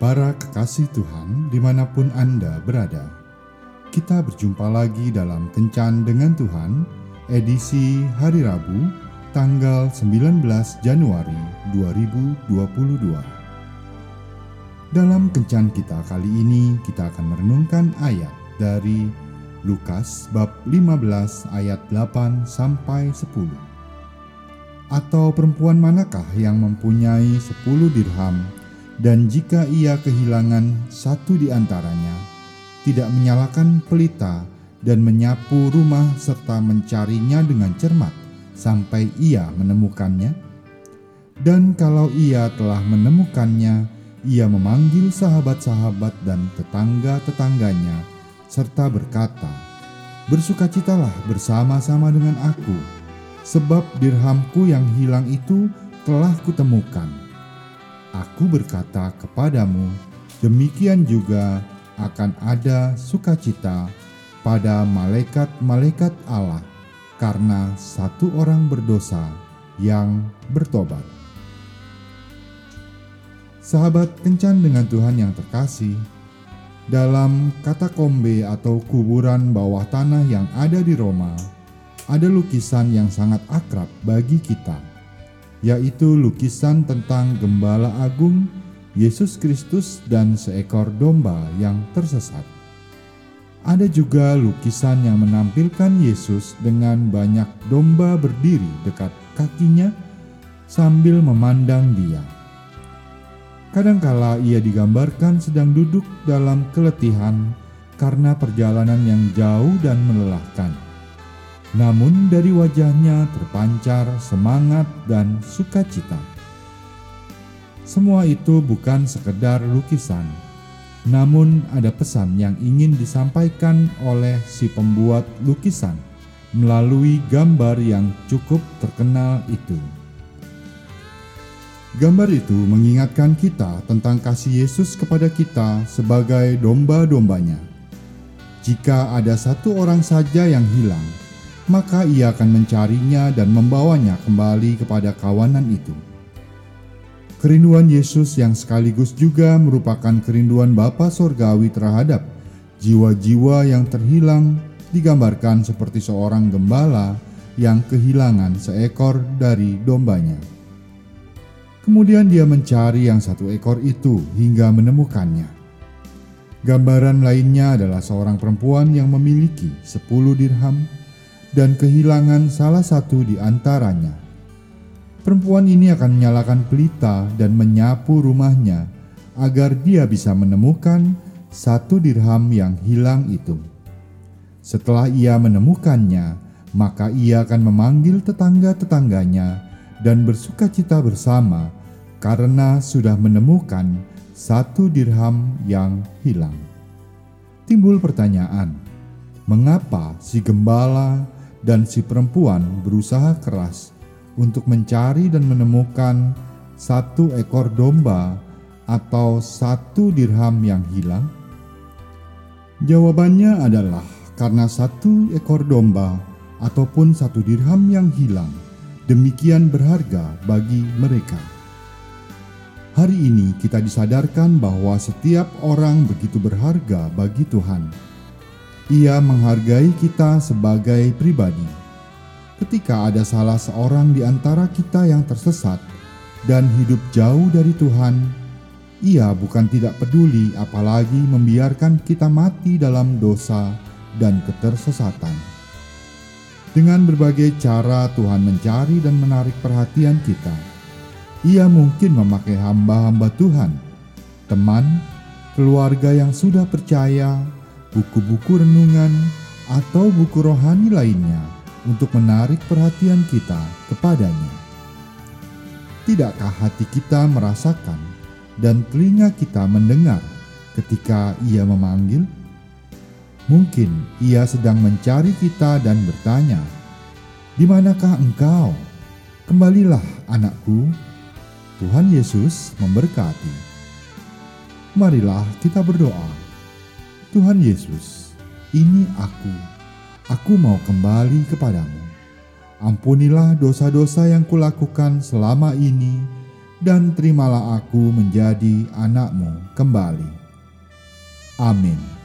Para kekasih Tuhan di mana pun Anda berada, kita berjumpa lagi dalam Kencan dengan Tuhan, edisi hari Rabu, tanggal 19 Januari 2022. Dalam Kencan kita kali ini, kita akan merenungkan ayat dari Lukas bab 15 ayat 8 sampai 10. Atau perempuan manakah yang mempunyai 10 dirham dan jika ia kehilangan satu di antaranya, tidak menyalakan pelita dan menyapu rumah serta mencarinya dengan cermat sampai ia menemukannya. Dan kalau ia telah menemukannya, ia memanggil sahabat-sahabat dan tetangga-tetangganya serta berkata, "Bersukacitalah bersama-sama dengan aku, sebab dirhamku yang hilang itu telah kutemukan." Aku berkata kepadamu, demikian juga akan ada sukacita pada malaikat-malaikat Allah karena satu orang berdosa yang bertobat. Sahabat kencan dengan Tuhan yang terkasih, dalam katakombe atau kuburan bawah tanah yang ada di Roma, ada lukisan yang sangat akrab bagi kita yaitu lukisan tentang Gembala Agung, Yesus Kristus, dan seekor domba yang tersesat. Ada juga lukisan yang menampilkan Yesus dengan banyak domba berdiri dekat kakinya sambil memandang Dia. Kadangkala ia digambarkan sedang duduk dalam keletihan karena perjalanan yang jauh dan melelahkan namun dari wajahnya terpancar semangat dan sukacita. Semua itu bukan sekedar lukisan, namun ada pesan yang ingin disampaikan oleh si pembuat lukisan melalui gambar yang cukup terkenal itu. Gambar itu mengingatkan kita tentang kasih Yesus kepada kita sebagai domba-dombanya. Jika ada satu orang saja yang hilang, maka ia akan mencarinya dan membawanya kembali kepada kawanan itu. Kerinduan Yesus yang sekaligus juga merupakan kerinduan Bapa Sorgawi terhadap jiwa-jiwa yang terhilang digambarkan seperti seorang gembala yang kehilangan seekor dari dombanya. Kemudian dia mencari yang satu ekor itu hingga menemukannya. Gambaran lainnya adalah seorang perempuan yang memiliki sepuluh dirham dan kehilangan salah satu di antaranya. Perempuan ini akan menyalakan pelita dan menyapu rumahnya agar dia bisa menemukan satu dirham yang hilang itu. Setelah ia menemukannya, maka ia akan memanggil tetangga-tetangganya dan bersuka cita bersama karena sudah menemukan satu dirham yang hilang. Timbul pertanyaan, mengapa si gembala dan si perempuan berusaha keras untuk mencari dan menemukan satu ekor domba atau satu dirham yang hilang? Jawabannya adalah karena satu ekor domba ataupun satu dirham yang hilang demikian berharga bagi mereka. Hari ini kita disadarkan bahwa setiap orang begitu berharga bagi Tuhan ia menghargai kita sebagai pribadi. Ketika ada salah seorang di antara kita yang tersesat dan hidup jauh dari Tuhan, ia bukan tidak peduli, apalagi membiarkan kita mati dalam dosa dan ketersesatan. Dengan berbagai cara, Tuhan mencari dan menarik perhatian kita. Ia mungkin memakai hamba-hamba Tuhan, teman, keluarga yang sudah percaya, buku-buku renungan, atau buku rohani lainnya untuk menarik perhatian kita kepadanya. Tidakkah hati kita merasakan dan telinga kita mendengar ketika Ia memanggil? Mungkin Ia sedang mencari kita dan bertanya, "Di manakah engkau? Kembalilah, anakku." Tuhan Yesus memberkati. Marilah kita berdoa. Tuhan Yesus, ini aku. Aku mau kembali kepadamu. Ampunilah dosa-dosa yang kulakukan selama ini dan terimalah aku menjadi anakmu kembali. Amin.